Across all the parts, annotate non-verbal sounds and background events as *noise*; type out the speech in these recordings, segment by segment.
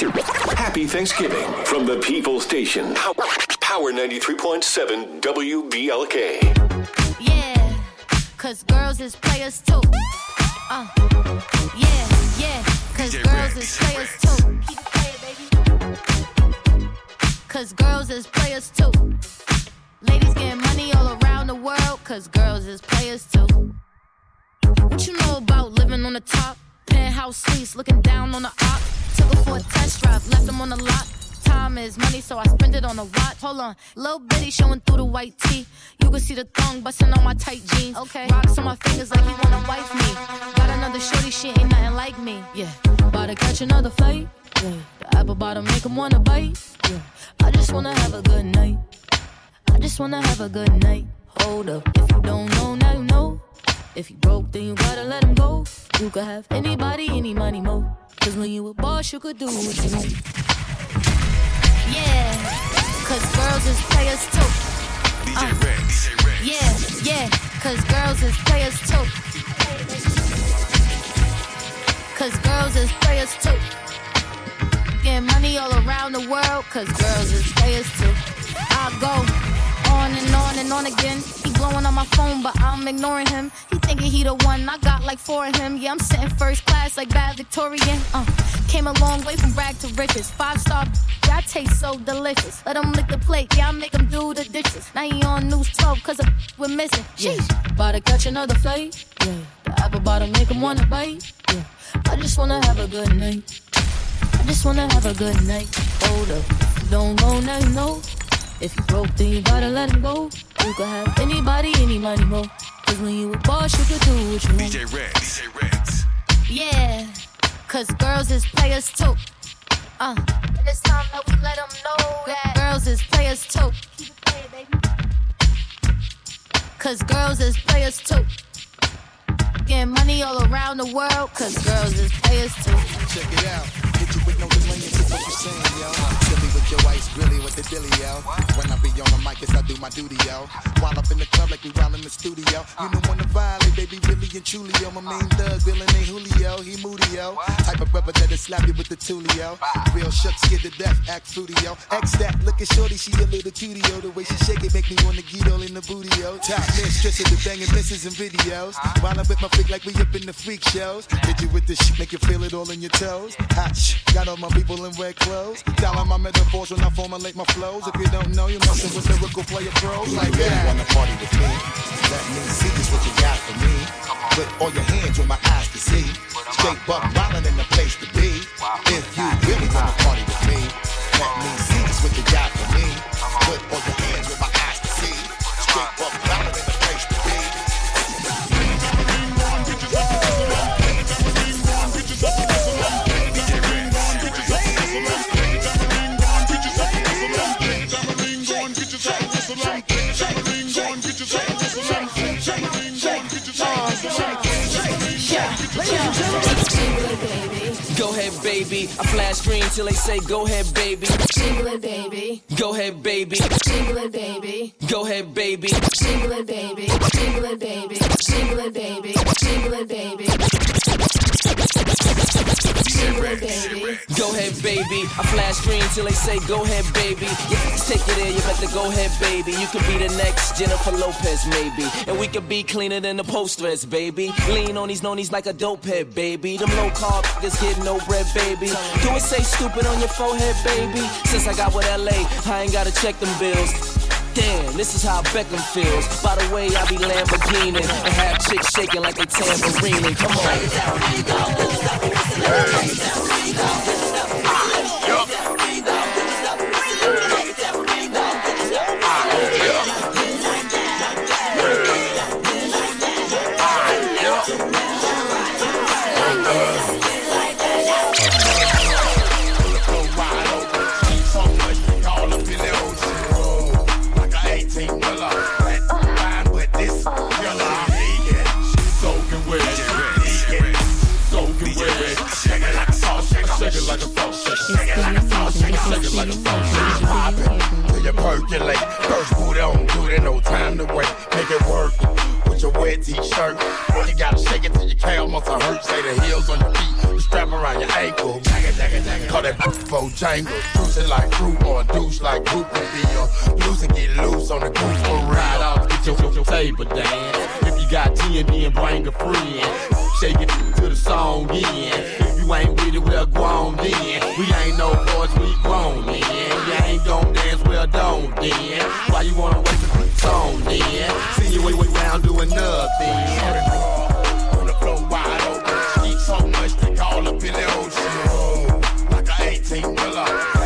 Happy Thanksgiving from the People Station. Power 93.7 WBLK. Yeah, cause girls is players too. Uh, yeah, yeah, cause DJ girls Ritz. is players too. Keep it playing, baby. Cause girls is players too. Ladies getting money all around the world, cause girls is players too. What you know about living on the top? Penthouse suites, looking down on the op. For a test drive, left them on the lot. Time is money, so I spend it on a watch. Hold on, little bitty showing through the white tee. You can see the thong busting on my tight jeans. Okay, rocks on my fingers like he wanna wife me. Got another shorty, she ain't nothing like me. Yeah, about to catch another flight. Yeah, the apple bottom make him wanna bite. Yeah, I just wanna have a good night. I just wanna have a good night. Hold up, if you don't know, now you know. If you broke, then you gotta let him go. You could have anybody, any money, mo. Cause when you a boss, you could do what you want. Yeah, cause girls is players too. Uh, Ritz. Yeah, yeah, cause girls is players too. Cause girls is players too. Getting money all around the world, cause girls is players too. I go on and on and on again. He blowing on my phone, but I'm ignoring him. He thinking he the one, I got like four of him. Yeah, I'm sitting first class like bad Victorian. Uh, came a long way from rag to riches. Five star, yeah, I taste so delicious. Let him lick the plate, yeah, I make him do the dishes. Now he on news 12, cause *laughs* we're missing. Sheesh, about to catch another flight. Yeah, the apple bottom make him wanna bite. Yeah, I just wanna have a good night. I just wanna have a good night. Hold up, don't go now you know. If you broke, then you gotta let him go. You could have anybody, any money, mo. Cause when you a boss, you could do what you want. DJ Ritz. DJ Ritz. Yeah, cause girls is players too. Uh, and it's time that we let them know that girls is players too. Keep it playing, baby. Cause girls is players too. Getting money all around the world, cause girls is players too. Check it out. Hit you with no delay what you're saying, yo. Silly with your ice, really with the dilly, yo. When I be on the mic, yes, I do my duty, yo. While up in the club like we while in the studio. You know when to violate, baby, really and truly, yo. My main thug, Bill and Julio, he moody, yo. Type of brother that'll slap you with the tulio. Real shook, scared to death, act fruity, yo. X that, looking shorty, she a little cutie, yo. The way she shake it make me wanna get all in the booty, yo. Top mistress of the banging misses and videos. While I'm with my freak like we up in the freak shows. Hit you with the shit, make you feel it all in your toes. Hot got all my people in red clothes. Dialing my metaphors when I formulate my flows. If you don't know, you're messing with lyrical player pros like really that. wanna party with me? Let me see just what you got for me. Put all your hands where my eyes can see. Straight buck wildin' in the place to be. If you really wanna party with me, let me see just what you got for me. Put all your hands where my eyes can see. Straight buck wildin' in the baby. I flash green till they say go ahead, baby. Jingle baby. Go ahead, baby. Jingle baby. Go ahead, baby. Jingle it, baby. Jingle baby. Jingle baby. Jingle baby. Go ahead, baby. I flash green till they say go ahead, baby. Yeah, just take it there, you better go ahead, baby. You could be the next Jennifer Lopez, maybe. And we could be cleaner than the post-dress, baby. Lean on these nonies like a dope head, baby. Them low carb niggas get no bread, baby. Do it say stupid on your forehead, baby? Since I got with LA, I ain't gotta check them bills. Damn, this is how Beckham feels. By the way, I be Lamborghini and have chicks shaking like they tambourine. Come on. Freedom. Till you percolate, first boot on, do it, no time to wait. Make it work with your wet t-shirt. You gotta shake it till your calf muscle hurt. Say the heels on your feet, the strap around your ankle. Call that Bojangle. Juicing like fruit or a douche like be. Or loose and get loose on the goose for. Ride off. get your, your, your table dance. If you got T&D and bring a friend. Shake it to the song in. You ain't with it, well, go on then. We ain't no boys, we grown then. You ain't gon' dance, well, don't then. Why you wanna waste a song then? See you way, way round doing nothing. On the floor wide open. Eat so much they call up in the ocean. Like a 18 wheeler.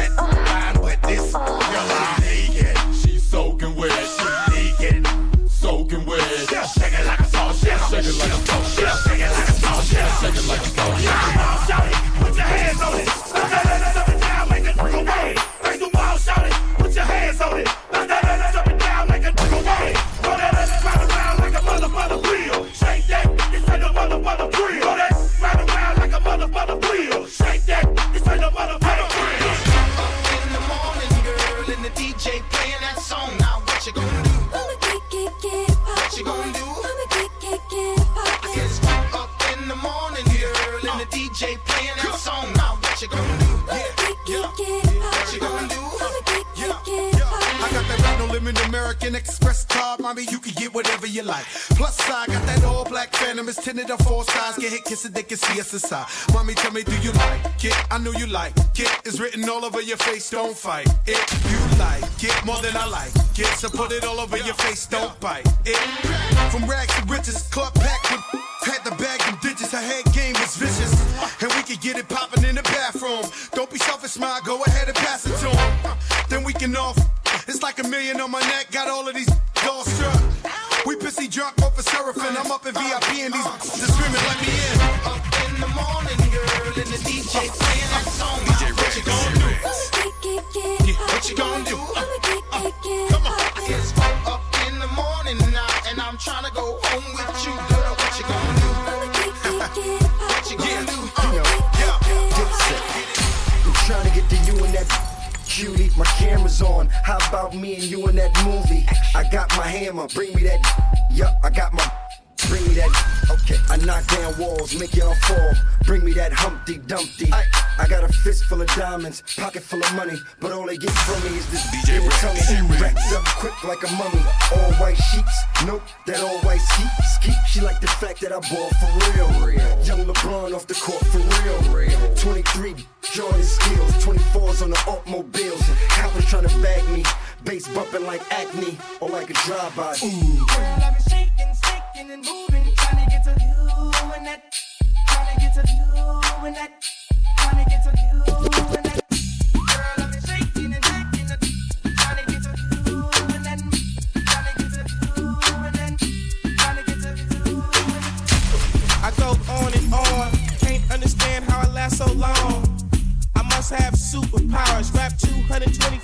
Mommy, tell me, do you like it? I know you like it. It's written all over your face. Don't fight it. You like it more than I like it. So put it all over your face. Don't bite it. From rags to riches, club packed with. Had to bag them digits, her head game was vicious. And we could get it poppin' in the bathroom. Don't be selfish, smile, go ahead and pass it to him. Then we can off. It's like a million on my neck, got all of these dolls struck. We pissy drunk, off for surfing. I'm up in VIP my hammer. Bring me that. Yup, I got my. Bring me that. Okay. I knock down walls, make y'all fall. Bring me that Humpty Dumpty. I, I got a fist full of diamonds, pocket full of money, but all they get from me is this DJ Ritz, tongue. DJ Wrapped up quick like a mummy. All white sheets. Nope, that all white sheep. Skeep. She like the fact that I ball for real. Young LeBron off the court Bass bumping like acne or like a drive-by. Ooh. Girl, I've been shaking, shaking and moving, trying to get to you and that, trying to get to you and that, trying to get to you and that. I've been shaking and shaking, and trying to get to you and that, trying to get to you and that, trying to get to you and that. I go on and on, can't understand how I last so long. I must have superpowers, rap 225,000 hours. Get a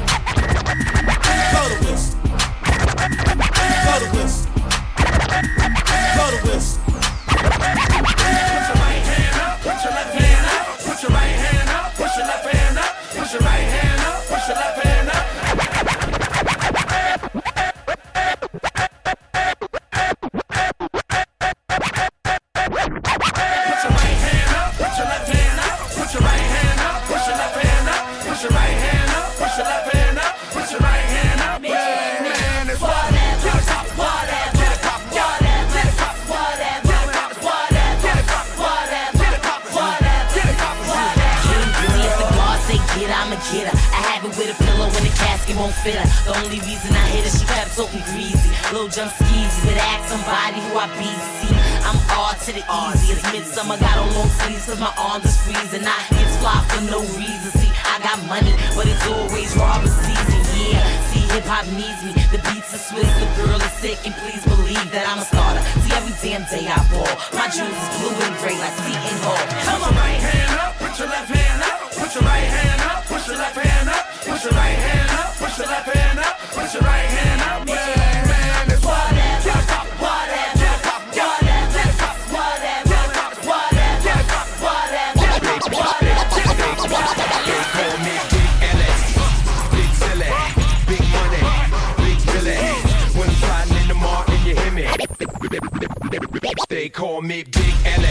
Midsummer got on long sleeves cause my arms is freezing. I hits fly for no reason. See, I got money, but it's always robber season. Yeah, see, Hip hop needs me. The beats are Swiss, the girl is sick, and please believe that I'm a starter. See, every damn day I ball. My jewels is blue and gray like Seton Hall. On, right hand up, put your left hand up, put your right hand up, put your left hand up, Big LS,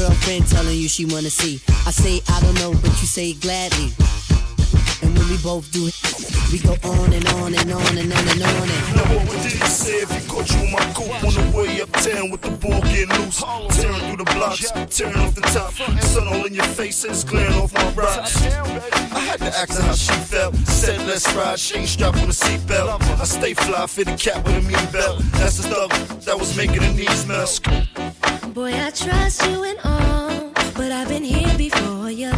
Girlfriend telling you she wanna see. I say I don't know, but you say gladly. And when we both do it, we go on and on and on and on and on and Now what would you say if he caught you my coupe on the way uptown with the ball getting loose? Tearing through the blocks, tearing off the top. Sun all in your face and it's glaring off my rocks. I had to ask her how she felt. Said let's ride, she ain't strapped on a seatbelt. I stay fly, fit a cap with a mean belt. That's the stuff that was making her knees melt. Boy, I trust you and all, but I've been here before you.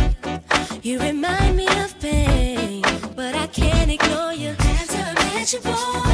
You remind me of pain, but I can't ignore you. Admit boy.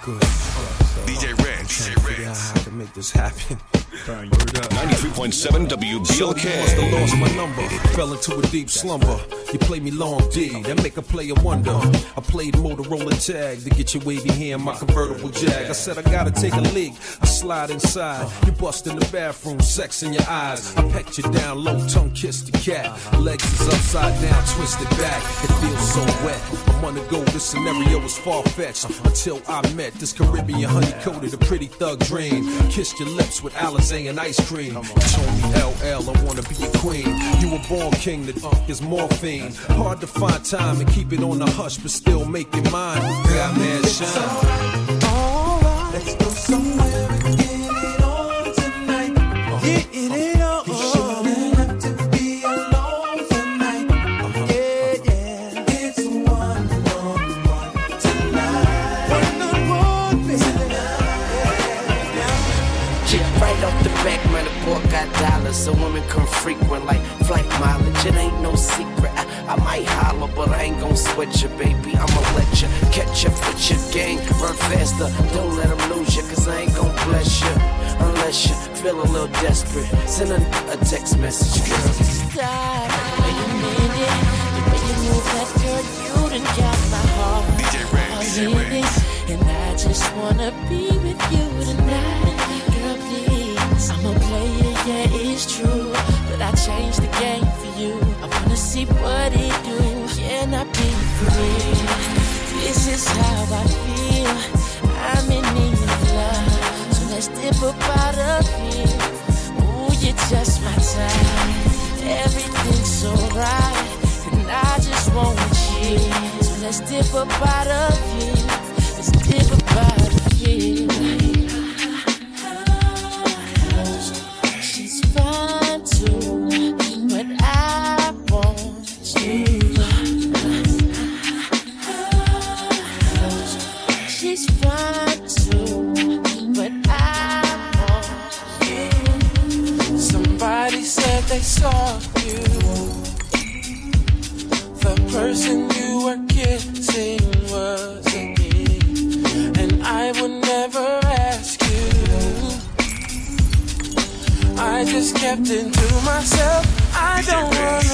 Good. DJ Ritz. DJ Figure out how I can make this happen. 93.7 WBLK. Must have lost my number. Fell into a deep slumber. You play me long D, that make a player wonder. I played Motorola tag to get your wavy hair in my convertible jag. I said I gotta take a leak. I slide inside. You bust in the bathroom, sex in your eyes. I pecked you down low, tongue kiss the cat. Legs is upside down, twisted back. It feels so wet. I'm on the go. This scenario was far fetched. Until I met this Caribbean honey coated, a pretty thug dream. Kissed your lips with Alizé and ice cream. You told LL, I wanna be your queen. You were born king, the uh, is morphine. Hard to find time and keep it on the hush, but still make it mine. Got mad shine. Alright, Let's go somewhere and dollars. So women come frequent like flight mileage. It ain't no secret. I, I might holler, but I ain't gon' sweat you, baby. I'ma let you catch up with your gang. Run faster, don't let them lose you, cause I ain't gon' bless you. Unless you feel a little desperate. Send a, a text message, girl. Stop. The way you made it, the way you move that girl, you done got my heart. DJ Ritz. DJ Ritz. And I just wanna be with you tonight. I'm a player, yeah, it's true. But I changed the game for you. I wanna see what it do. Can I be free? This is how I feel. I'm in need of love. So let's dip up out of here. Ooh, you're just my type. Everything's so right. And I just want you. So let's dip up out of here. Let's dip up out of here. Myself. I don't wanna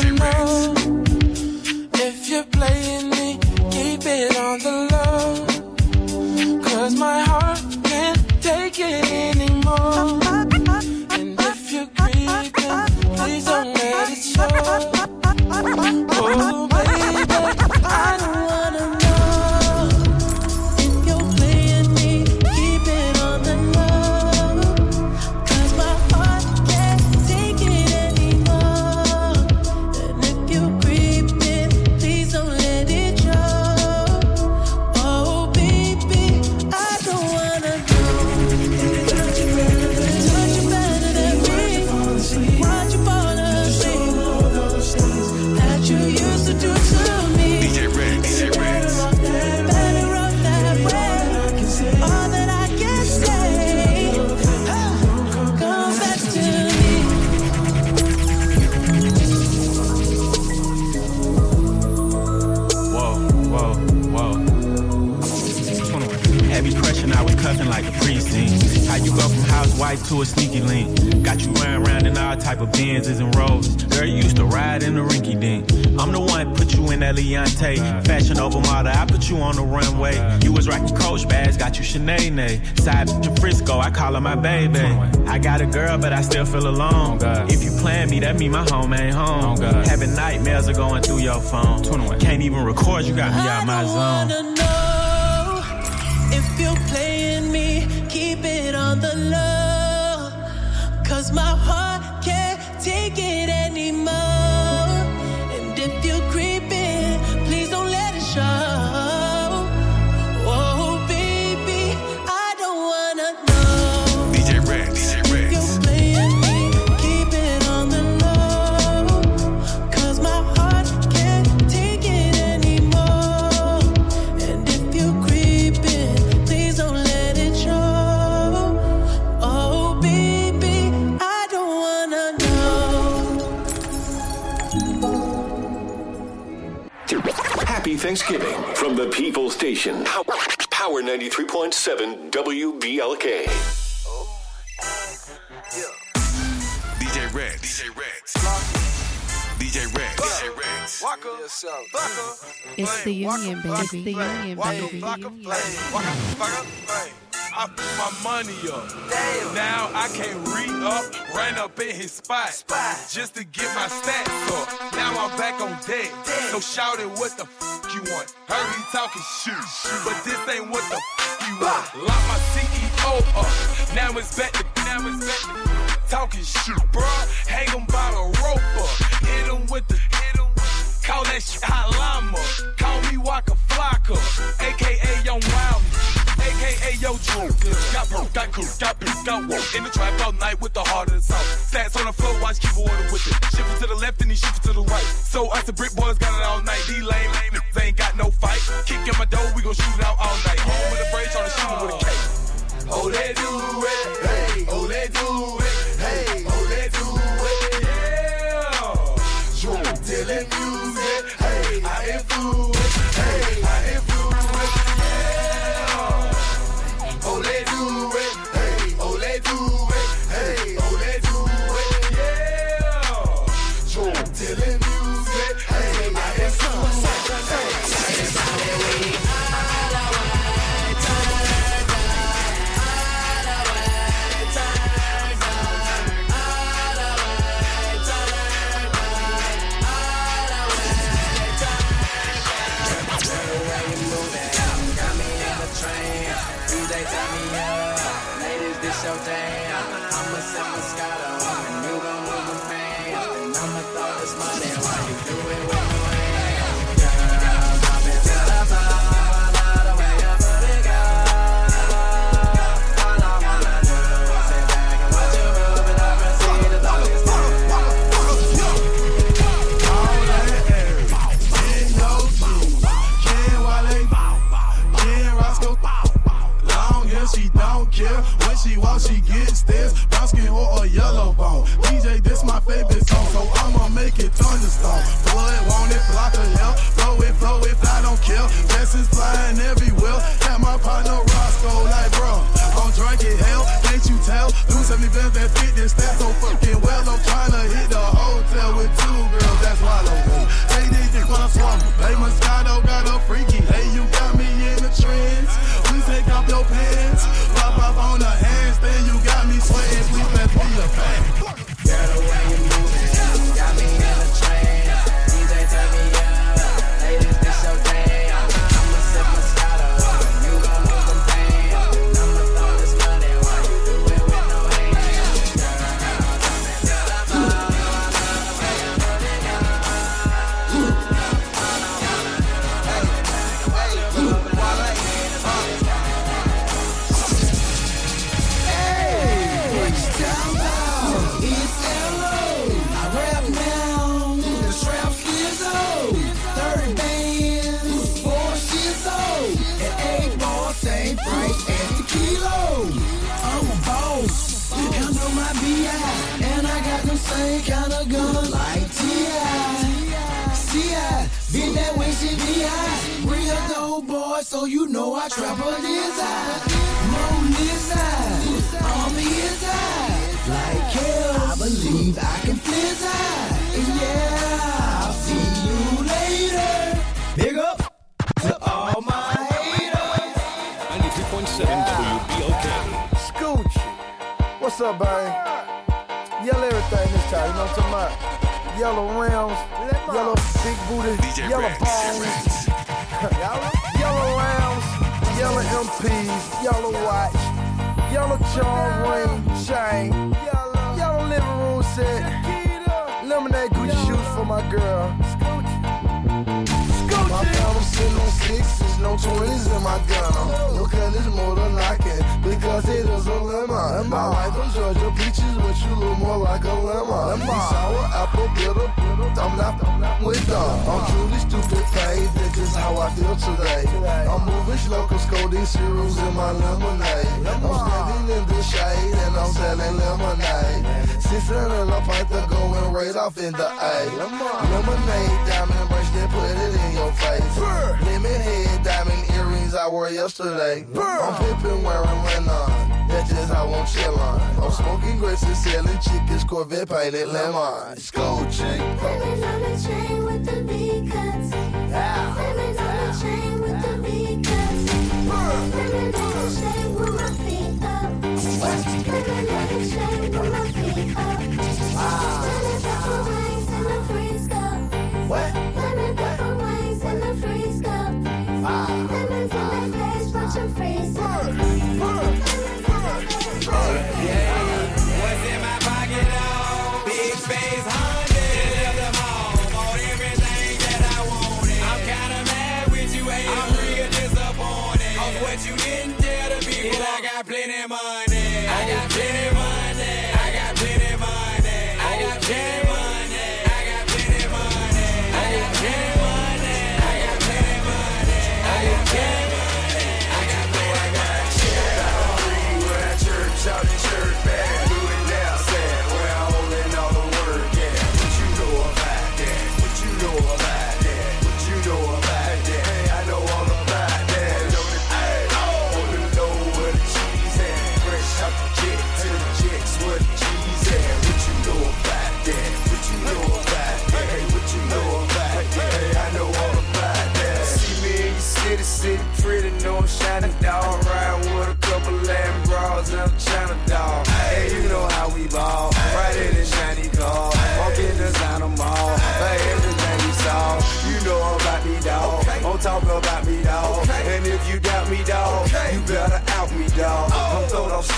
feel alone. If you plan me, that mean my home ain't home. Having nightmares are going through your phone. Can't even record, you got me out my zone. Station. Power 93.7 WBLK. DJ Red, DJ Red. DJ Red, DJ Red. It's the union, baby. It's the union, baby. I put my money up. Now I can't re up, ran up in his spot, just to get my stats up. Now I'm back on deck. So shout it, what the f you want? Heard he talking shit, but this ain't what the f you want. Lock my CEO up. Now it's back to now it's back to talking shit, bro. Hang him by the rope up. Hit him with the hit him. Call that shit hot llama. Call me Waka Flocka, aka Young Wild. AKA Yo Drew. Got broke, got cool, got beat, got woke. In the trap all night with the heart of the south. Stats on the floor, watch keep order with it. Shift to the left and he shift to the right. So us the brick boys got it all night. These lame, lame niggas ain't got no fight. Kick in my door, we gon' shoot it out all night. Home with a brace, tryna shoot it with a cake. Oh, they do it. Hey, oh, they do it. Hey, oh, they do it. Yeah. Drew music. So you know I trap her inside. Moon inside, on the inside. Like hell, I believe I can fly high. And yeah, I'll see you later. Big up to all my haters. 93.7 WBLK. Scooch. What's up, babe? Yell everything this time, you know what I'm talking about? Yellow rims, yellow big booty, yellow bones, yellow rims, yellow MPs, yellow watch, yellow charm ring, chain, yellow living room set, lemonade Gucci shoes for my girl. My I'm sitting on sixes, no twenties in my gun. No Look at this motor knocking because it is a lemon. I like them Georgia peaches, but you look more like a lemon. lemon. Sour apple bitter, I'm not with them. I'm truly stupid paid, that's just how I feel today. I'm moving slow, cause codeine cereals in my lemonade. I'm standing in the shade and I'm selling lemonade. Six hundred a pint to going right off in the A. Lemonade, diamond bracelet, put it in your face. Lemon head, diamond earrings I wore yesterday. I'm pimping wearing linen. That's just how I'm chillin'. I'm smoking grapes and selling chickens, Corvette painted lemon. Skull chain. Lemons on the chain with the V cuts. Lemons on the chain with the V cuts. Lemon on the chain with my feet up. mind.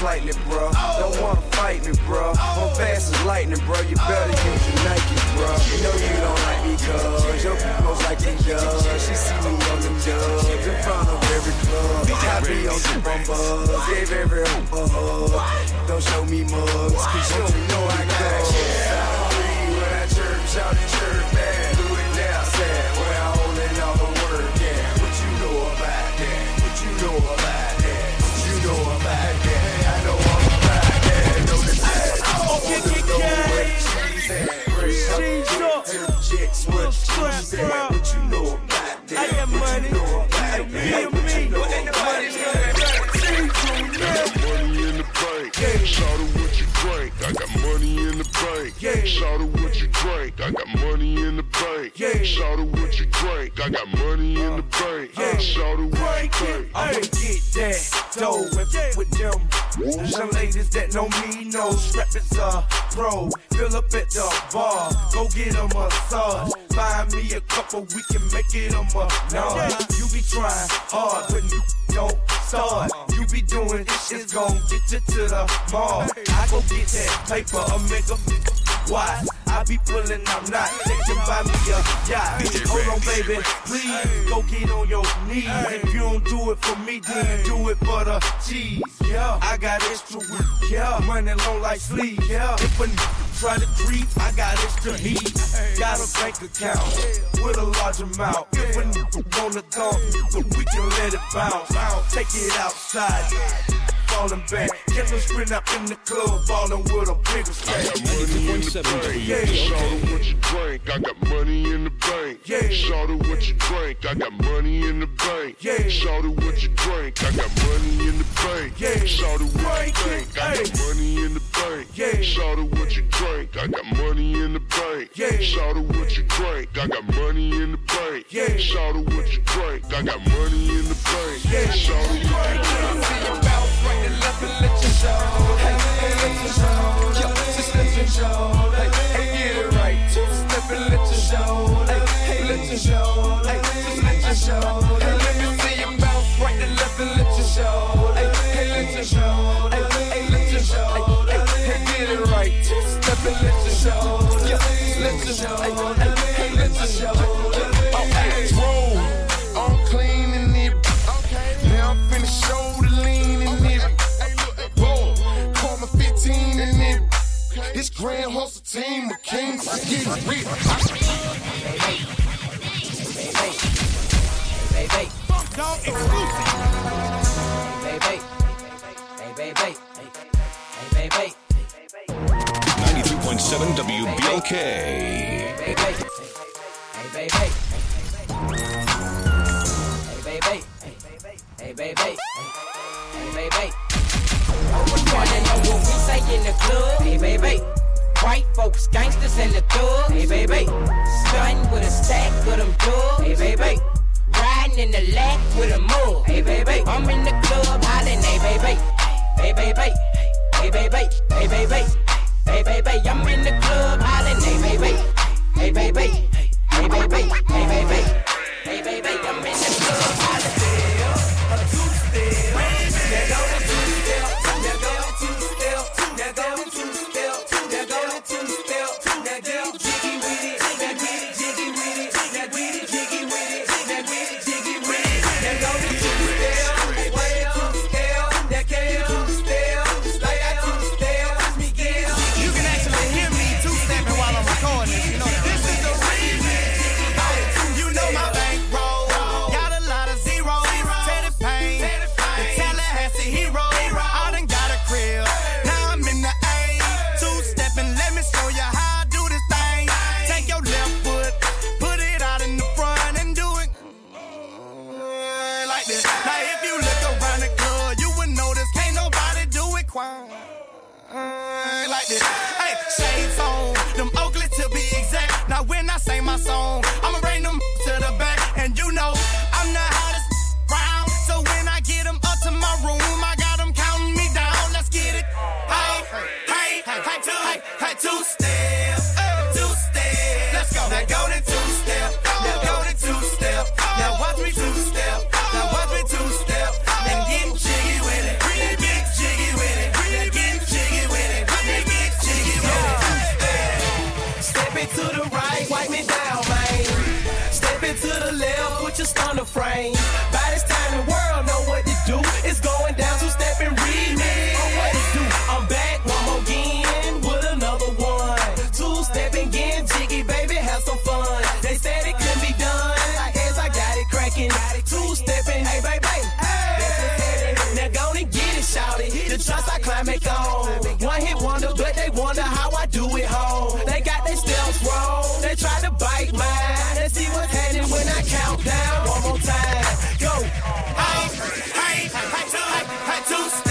Slightly, bro. Don't wanna fight me, bro. I'm fast as lightning, bro. You better use your Nike, bro. You know you don't like me, cuz your people's like me, cuz. She see me on them dubs in front of every club. I be on some bumpers, gave every hoop a hug. Don't show me mugs, cause you don't know I got shit. I don't read when I church out in church, what you say? What you know about that? I got money. I got me, you know me. What money in the bank. Shout out what you drink. I got money in the bank. Shout out what you drink. I got money in the bank. Shout out what you drink. I got money in the bank. Shout out what you drink. I'ma get that dough and fuck with them. Some ladies that know me know strap is a pro. Fill up at the bar, go get them a massage. Find me a couple, we can make it a massage. You be trying hard, but you don't start. You be doing this shit's gon' get you to the mall. I go get that paper, a why? I be pulling, I'm not. You buy me a yacht. Hold on, baby, please go get on your knees. If you don't do it for me, then you do it for the cheese. Yeah, I got extra weed. Yeah, money long like sleep. Yeah, if a try to creep, I got extra heat. Got a bank account with a large amount. If a wanna talk, we can let it bounce. Take it outside. Falling back, killers sprint up in the club, falling with a bigger stack. Money in the bank. Shout out what you drink. I got money in the bank. Yeah. Shout out what you drink. I got money in the bank. Yeah. Shout out what you drink. I got money in the bank. Yeah. Shout out what you think. I got money in the bank. Yeah. Shout out what you drink. I got money in the bank. Yeah. Shout out what you drink. I got money in the bank. Yeah. Shout out what you drink. I got money in the bank. Yeah. Shout out what you drink. Hey, hey, let you show. This grand hustle team of kings is getting dog exclusive. Baby, baby, baby, baby, baby. 93.7 WBLK. Hey, baby. Hey, baby. Hey, baby. Hey, baby. Hey, baby. Wanna know what we say in the club? Hey, baby. White folks, gangsters, and the thugs. Hey, baby. Stunning with a stack of them dubs. Hey, baby. Riding in the lack with a mug. Hey, baby. I'm in the club hollering. Hey, baby. Hey, baby. Hey, baby. Hey, baby. Hey, baby. I'm in the club hollering. Hey, baby. Hey, baby. Hey, baby. Hey, baby. Hey, baby. I'm in the club hollering. A two-step. There song, I'ma bring them to the back, and you know I'm the hottest round. So when I get them up to my room, I got them counting me down. Let's get it. Hey, hey, hey, hey, two, hey, hey, two step, wonder how I do it home. They got their steps wrong. They try to bite mine. Let's see what's happening when I count down one more time. Go. Hey, hey, hey, two, hey, two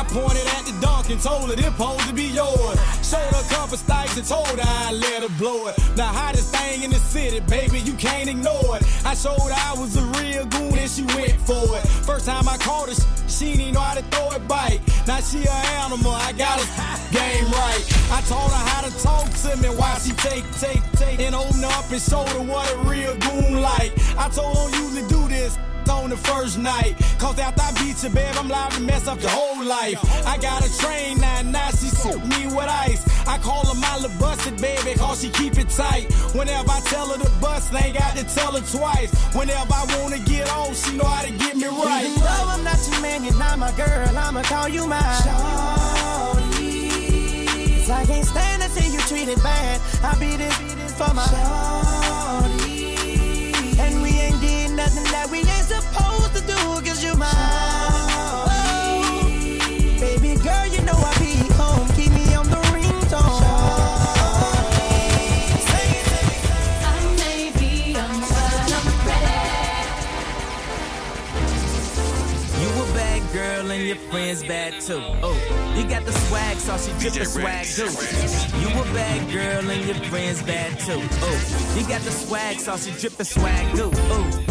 I pointed at the donkey and told her this supposed to be yours. Showed her a couple stipes and told her I let her blow it. The hottest thing in the city, baby, you can't ignore it. I showed her I was a real goon and she went for it. First time I caught her, she didn't know how to throw it back. Now she an animal, I got her *laughs* game right. I taught her how to talk to me while she take, take, take, and open up and show her what a real goon like. I told her usually do on the first night. Cause after I beat you, babe, I'm liable to mess up your whole life. I got a train now, now she soak me with ice. I call her my little busted baby, cause she keep it tight. Whenever I tell her to bust, ain't got to tell her twice. Whenever I wanna get on, she know how to get me right. Even though I'm not your man, you're not my girl, I'ma call you my shorty. 'Cause I can't stand to see you treated bad. I beat it for my shorty. Swag, she drippin' swag too. You a bad girl and your friends bad too. Oh, you got the swag, so she drippin' swag too. Oh.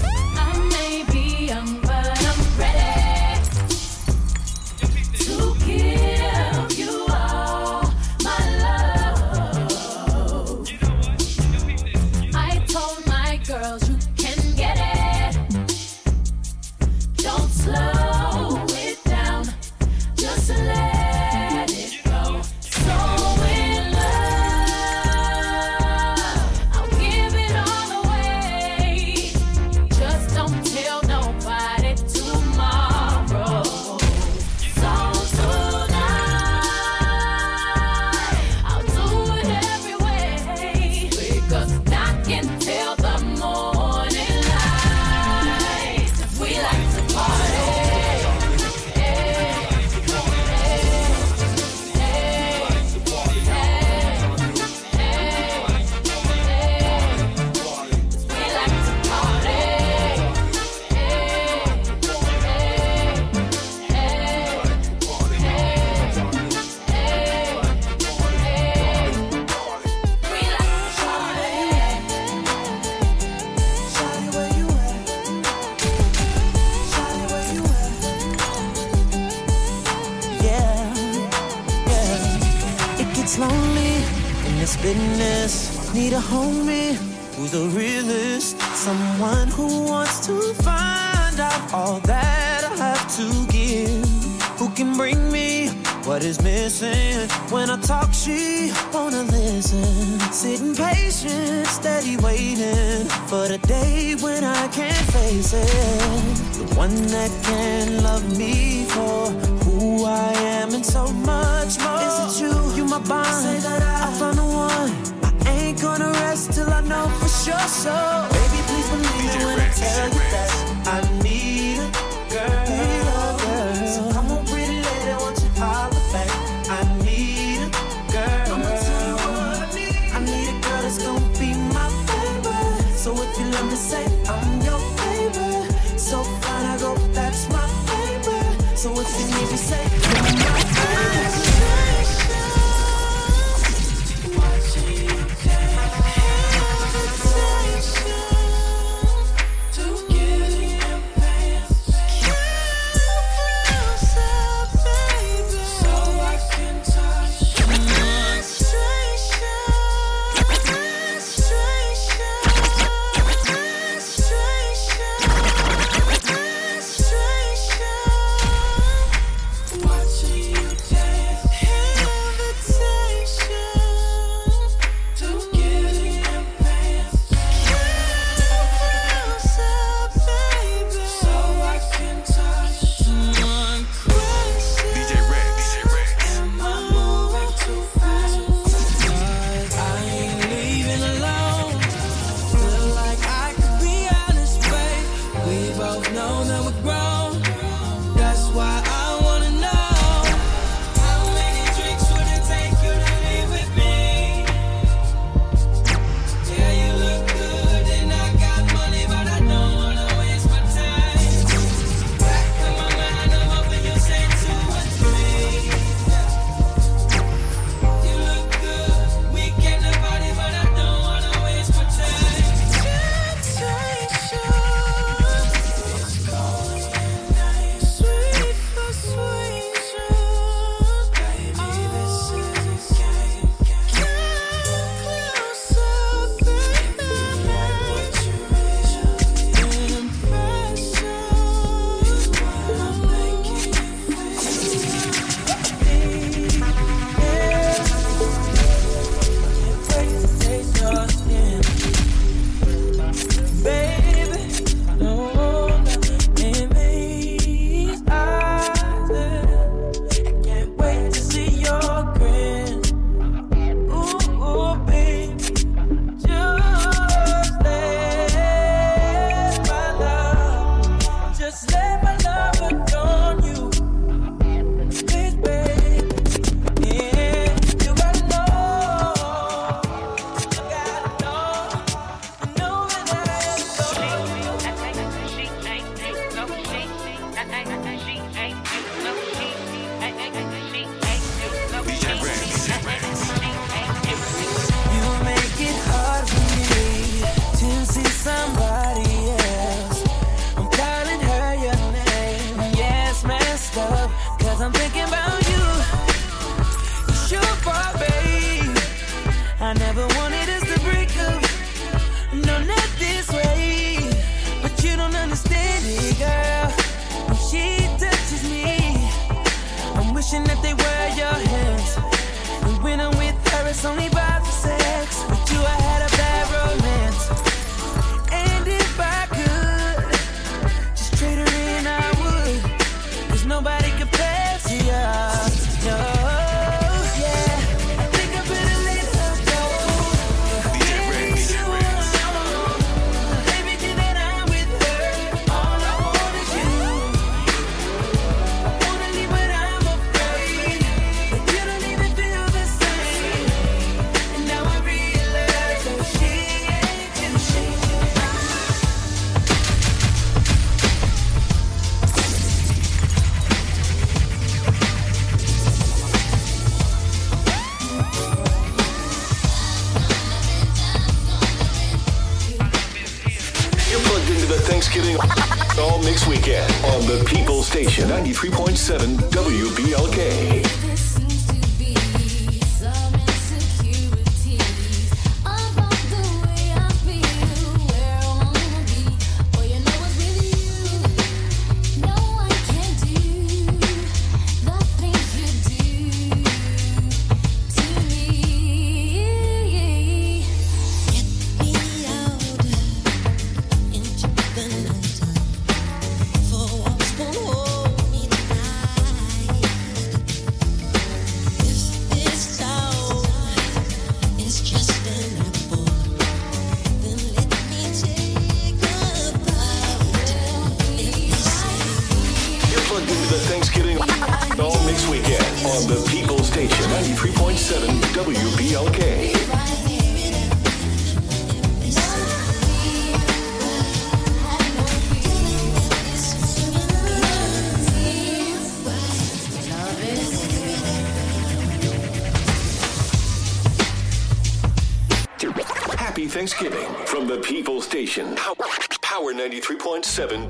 7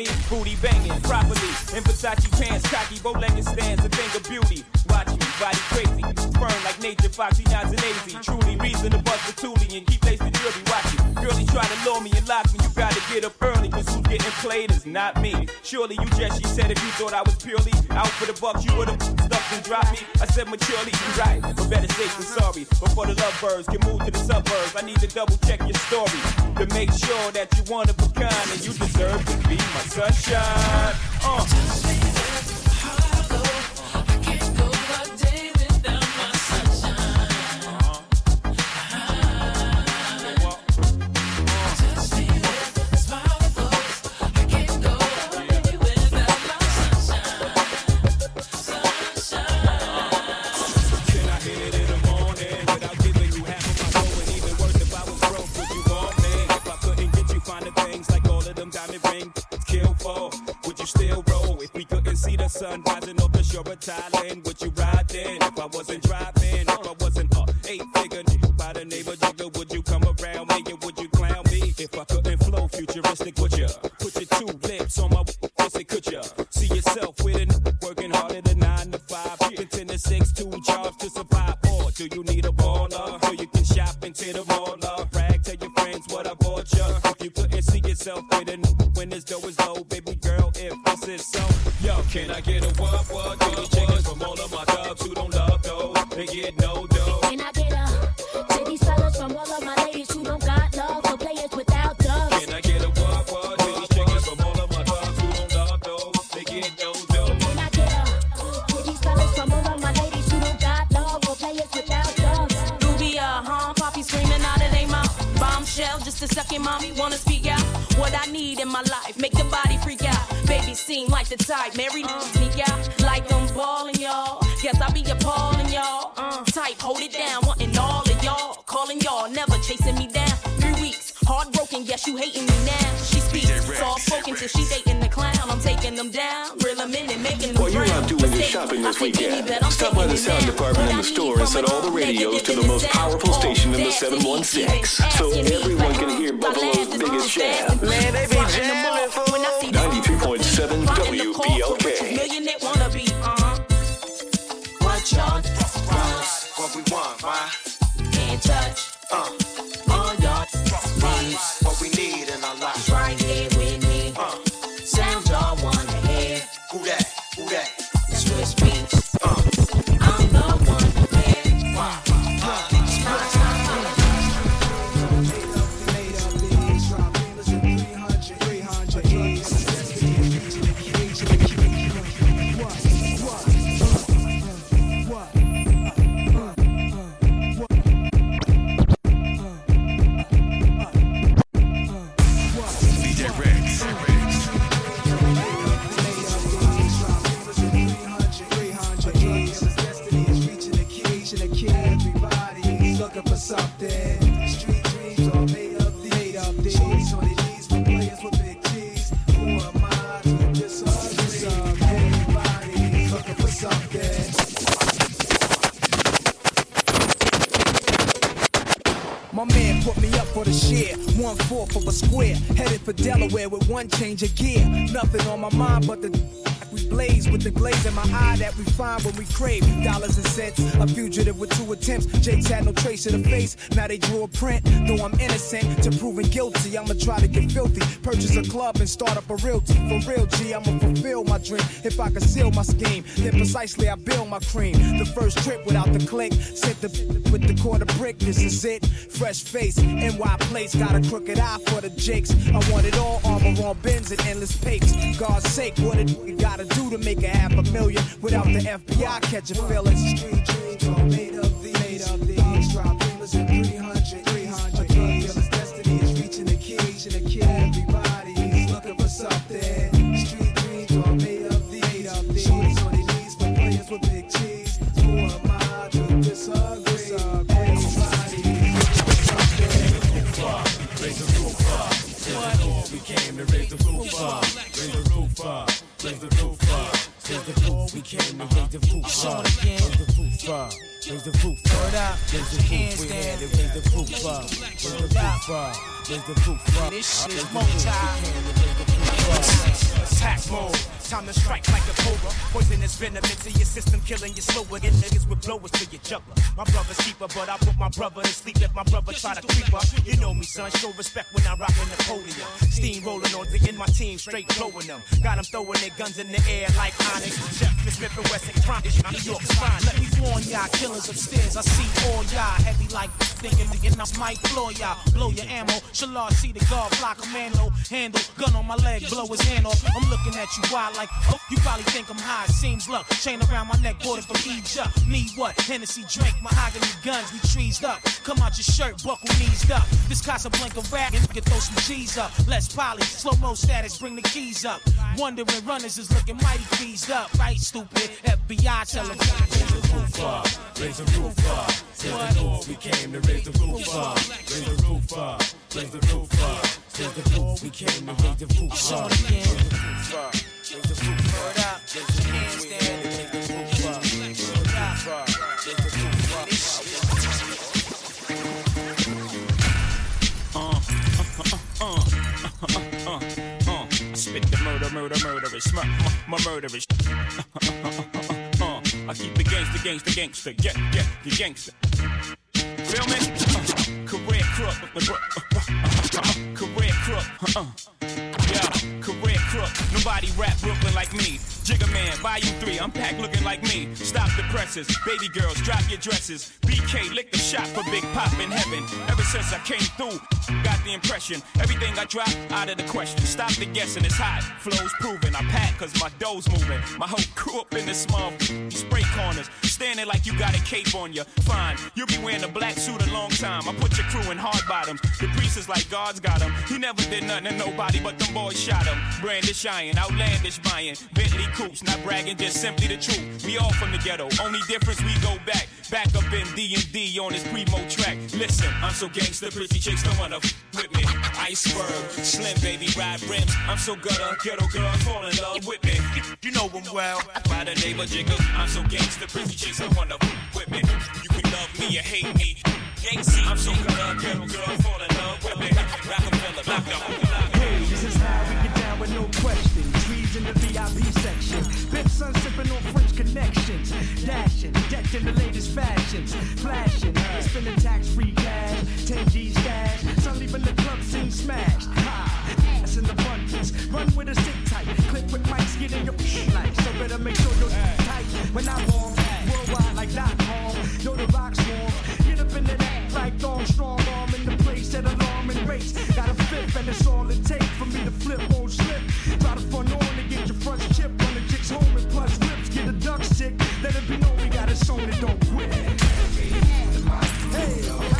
me? Booty banging properly. In Versace pants, cocky, bow stands, a thing of beauty. Watch me, body crazy. Firm like nature, foxy, nods and lazy. Truly reason to bust the toolie and keep lacing derby. Watch you. Girlie try to lure me and lock me. You gotta get up early, cause who's getting played is not me. Surely you just, she said, if you thought I was purely out for the bucks, you would've and drop me. I said maturely, you right, but better safe than sorry. Before the lovebirds can move to the suburbs, I need to double check your story to make sure that you one of a kind and you deserve to be my sunshine. Uh. side. Who that? One change of gear. Nothing on my mind but the we blaze with the glaze in my eye that we find when we crave dollars and cents. A fugitive with two attempts. Jake's had no trace of the face. Now they drew a print. Though I'm innocent to proving guilty, I'ma try to get filthy. Purchase a club and start up a realty. For real, G, I'ma fulfill my dream. If I conceal my scheme, then precisely I build my cream. The first trip without the click, sent the the quarter brick. This is it. Fresh face, NY place, got a crooked eye for the Jakes. I want it all, armor on bins and endless papes. God's sake, what it you gotta do to make a half a million without the FBI catching feelings? Oh, up. Raise the roof. We had to raise the roof up. Raise the roof up. Raise the roof up. This shit is Raise the multi. The. Attack mode. Time to strike like a cobra. Poisonous venom into your system, killing you slower. than niggas with blowers to your juggler. My brother's keeper, but I put my brother to sleep if my brother try to creep up. You know me, son. Show respect when I rock in Napoleon. Steam rolling on the in my team, straight blowing them. Got them throwing their guns in the air like Onyx. Jeff Smith and Wesson Chronic. New York's fine. Let me warn y'all, killers upstairs. I see all y'all heavy like thinking the I might floor y'all. Blow your ammo. Shalard see the guard block a commando. Handle gun on my leg, blow his hand off. I'm looking at you wild like, oh, you probably think I'm high. Seems luck. Chain around my neck, bought it from Egypt. Need what? Hennessy drink, mahogany guns, we trees up. Come out your shirt, buckle knees up. This Casablanca rap, and can throw some G's up. Less poly, slow mo status, bring the keys up. Wondering runners is looking mighty pleased up. Right, stupid. FBI up. Raise the roof up. Raise the roof. We came to raise the roof up. Raise the roof up. Raise the roof up. Raise the roof. We came to raise the roof up. Raise the roof up. Raise the roof up. Raise the roof. We raise the roof up. Raise the roof up. Raise the roof up. Uh, uh, uh, uh, uh, uh, uh. I spit the murder, murder, murderous, mur- my, my murderous. Uh, uh, uh, uh, uh. I keep the gangster, gangster, gangster, yeah, yeah, the gangster. Feel me? Uh, career crook, crook, uh, uh. yeah, career crook. Nobody rap Brooklyn like me. Jigga Man, Volume 3, I'm packed looking like me. Stop the presses, baby girls, drop your dresses. BK, lick the shot for Big Pop in heaven. Ever since I came through, got the impression. Everything I drop, out of the question. Stop the guessing, it's hot. Flow's proven. I pack cause my dough's moving. My whole crew up in this small spray corners. Stand there like you got a cape on you. Fine, you'll be wearing a black suit a long time. I put your crew in hard bottoms. The priest is like God's got him. He never did nothing to nobody, but them boys shot him. Brandish iron, outlandish buying. Bentley coops, not bragging, just simply the truth. We all from the ghetto. Only difference we go back. Back up in D&D on this primo track. Listen, I'm so gangster, pretty chicks don't wanna f- with me. Iceberg, slim baby, ride rims. I'm so gutter, ghetto girl, fall in love with me. You know them well. By the neighbor jigger, I'm so gangster, pretty chicks don't wanna f- with me. You can love me or hate me. Gangsta, I'm so gutter, ghetto girl, fall in love with me. Rockefeller, lock. Hey, this is how we get down with no question. Trees in the VIP section. Big sun sipping on French connections. Dashing, decked in the latest fashions. Flashing, spending tax free cash. 10 G's cash. Some leaving the club scene smashed. Ha! Ass in abundance. Run with a stick tight. Click with mics, get in your light. So better make sure you're tight. When I bomb, worldwide like dot com. Know the rock swarm. Get up in the act like Dawn Strong arm in the place. Set alarm and race. Got a fifth and it's all it takes for me to flip, won't slip. Try to front on and get your front chip on the chicks home and plus rips. Get a duck stick. Let it be known we got it on it, don't quit. Hey,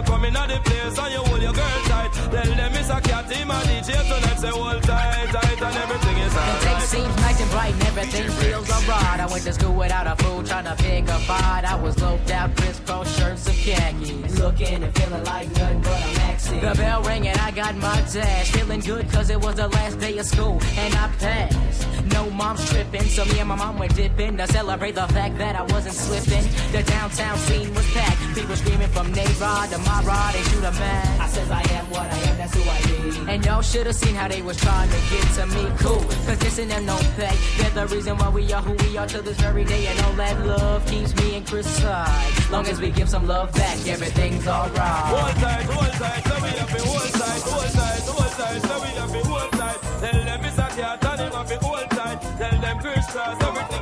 right. You're coming out the place and you hold your girl tight. Tell them it's a cat, him a DJ tonight, say hold seems nice and bright and everything feels alright. I went to school without a fool trying to pick a fight. I was loped out, crisscross shirts of khakis. Looking and feeling like nothing but a maxi. The bell rang and I got my dash. Feeling good cause it was the last day of school and I passed. No mom's tripping, so me and my mom went dipping to celebrate the fact that I wasn't slipping. The downtown scene was packed. People screaming From Nayrod to Mara, they shoot a man. I says I am what I am, that's who I be. And y'all should have seen how they was trying to get to me. Cool, cause kissing them no pay. They're the reason why we are who we are till this very day. And all that love keeps me and Chris side. Long as we give some love back, everything's alright. Hold tight, hold tight, so we have to hold tight, hold tight, hold tight, so we have to hold tight. Tell them it's a cat and him have to hold tight. Tell them Kris Kross, everything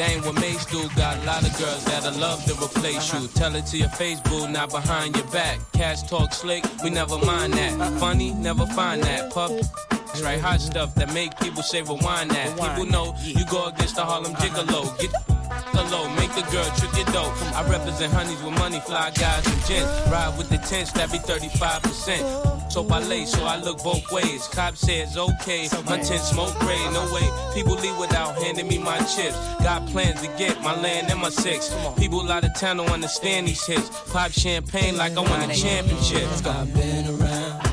that ain't what mates do. Got a lot of girls that'll love to replace you. Tell it to your face, boo, not behind your back. Cash talk slick, we never mind that. Funny, never find that. Puff. That's right, hot stuff that make people say rewind that. People know you go against the Harlem Gigolo. Get the low, make the girl trick your dough. I represent honeys with money, fly guys and gents. Ride with the tents, that be 35%. So I lay, so I look both ways. Cop says okay, my tent smoke gray, no way. People leave without handing me my chips. Got plans to get my land and my six. People out of town don't understand these hits. Pop champagne like I won a championship. I've been around.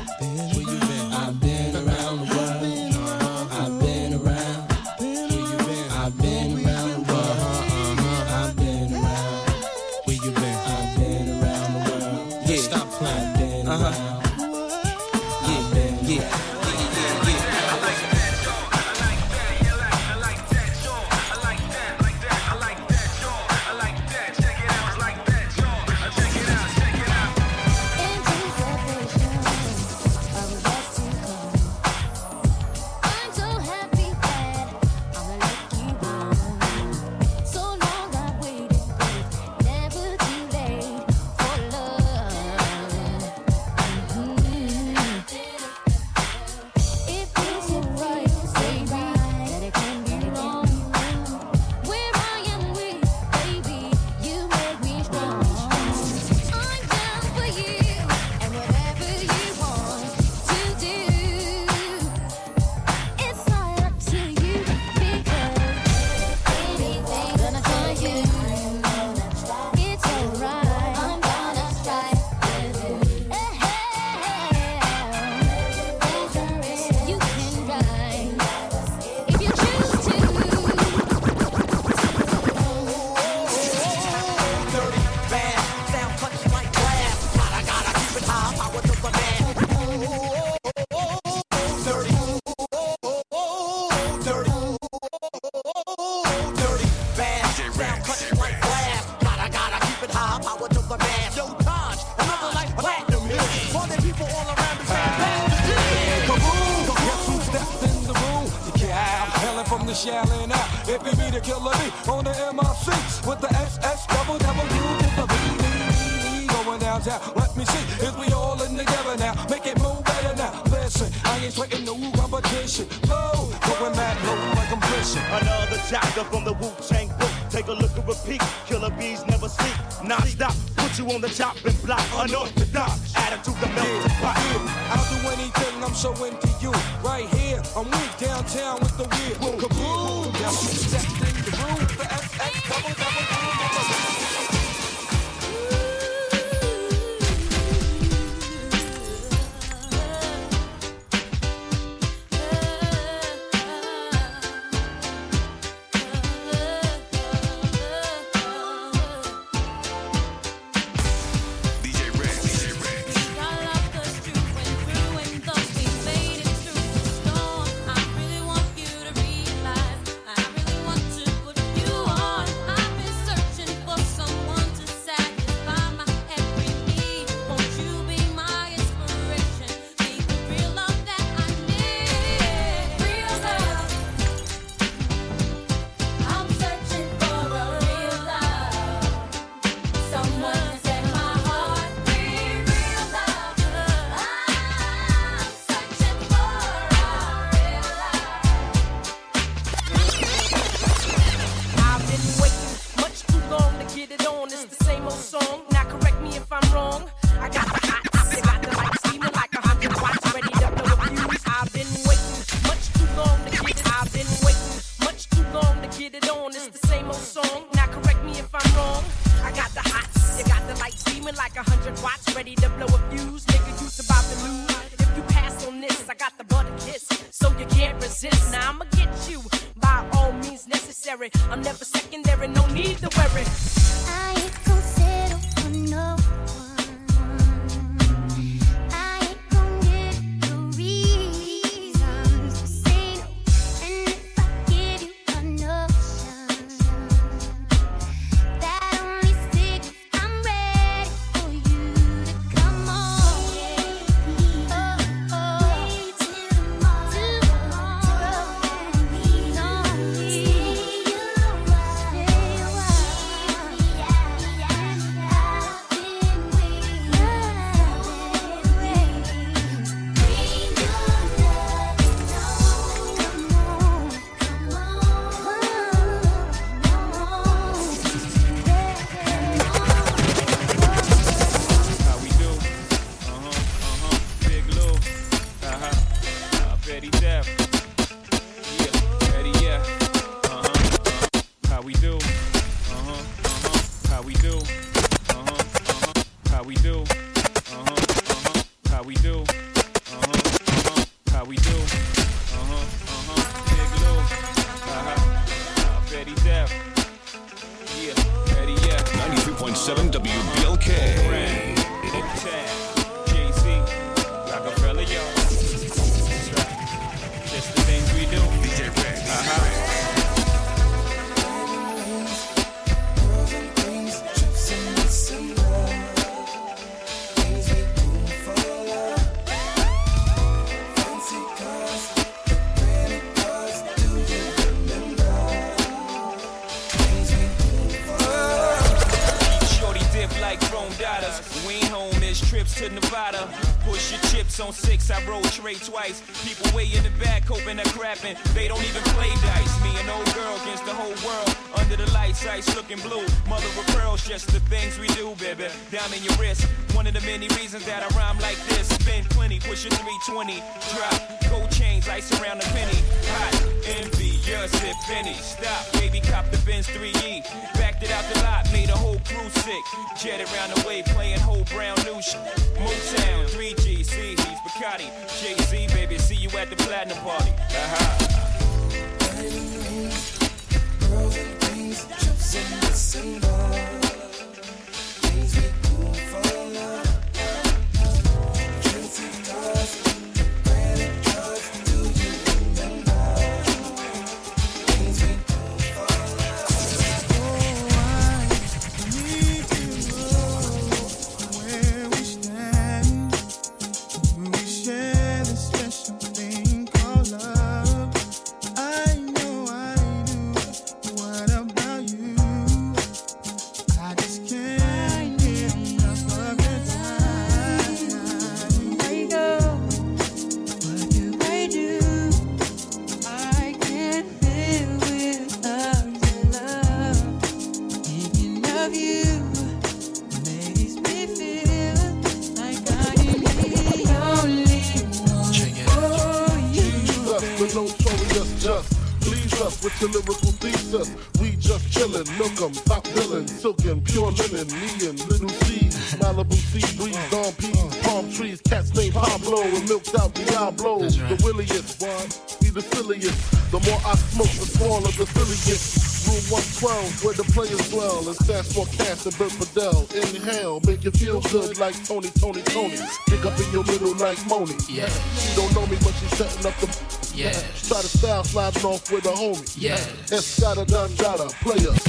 the Bipidel. Inhale, make you feel good like Tony, Tony, Tony. Pick up in your middle like Moni. Yeah. She don't know me, but she's setting up the. Yeah. Try to style sliding off with a homie. Yeah. and got a done got a player.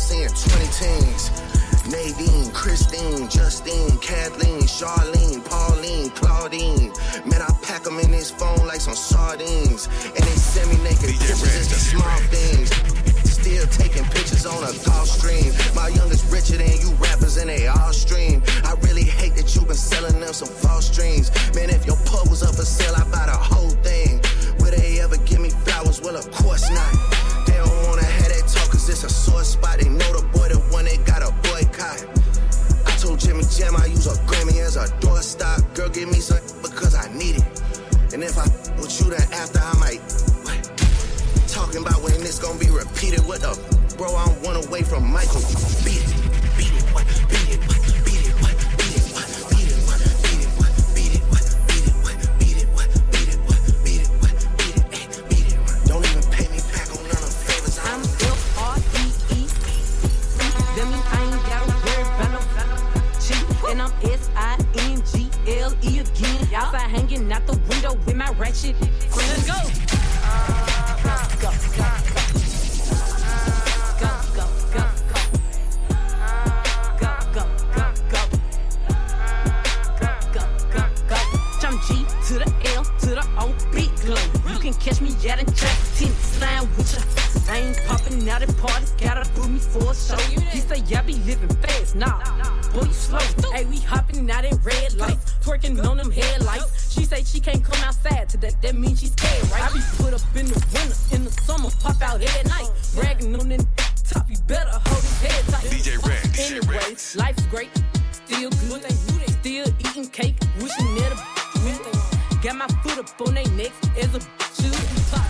seeing 20 teens. Nadine, Christine, Justine, Kathleen, Charlene, Pauline, Claudine. Man, I pack them in this phone like some sardines. And they send me naked pictures, it's the small things. Still taking pictures on a Gulfstream. My youngest richer than you rappers and they all stream. I really hate that you been selling them some false dreams. Man, if your pub was up for sale, I'd buy the whole thing. Will they ever give me flowers? Well, of course not it's a sore spot. They know the boy, the one they got a boycott. I told Jimmy Jam I use a Grammy as a doorstop. Girl, give me some because I need it. And if I with you, then after I might. What? Talking about when this gonna be repeated. What the bro? I'm one away from Michael. Beat it. LE again. Y'all hanging out the window with my ratchet. Let's go. Uh, let's go. Catch me at a track, ten slime with ya. I ain't popping out at parties, gotta book me for a show. He say, yeah, be living fast, nah, boy, you slow. Hey, we hopping out in red lights, twerking on them headlights. She say she can't come outside today, that means she's scared, right? I be put up in the winter, in the summer, pop out at night, bragging on them top, you better hold his head tight. DJ Red, DJ Anyway, life's great, still good, still eating cake, wishing that a Got my foot up on they necks as a shoe pop.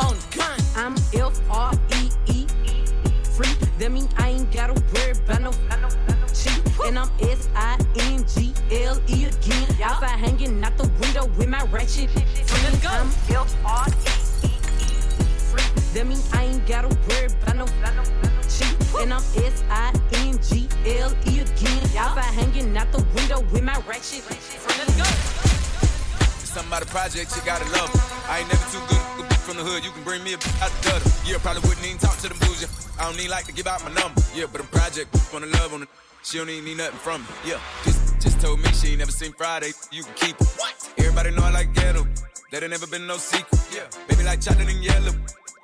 On gun, I'm F R E E free. That mean I ain't gotta worry about no cheat. And I'm S I N G L E again. Outside hanging out the window with my ratchet. Friend. I'm F R E E. That mean I ain't gotta worry about no cheat. And I'm S I N G L E again. Y'all Outside hanging out the window with my ratchet. Let's go. Something about a project, you gotta love. I ain't never too good from the hood, you can bring me a out the gutter. Yeah, probably wouldn't even talk to them bougie. I don't need like to give out my number. Yeah, but a project, wanna love on it. She don't even need nothing from me. Yeah, just just told me she ain't never seen Friday. You can keep it. What? Everybody know I like ghetto. That ain't never been no secret. Yeah, baby like chocolate and yellow.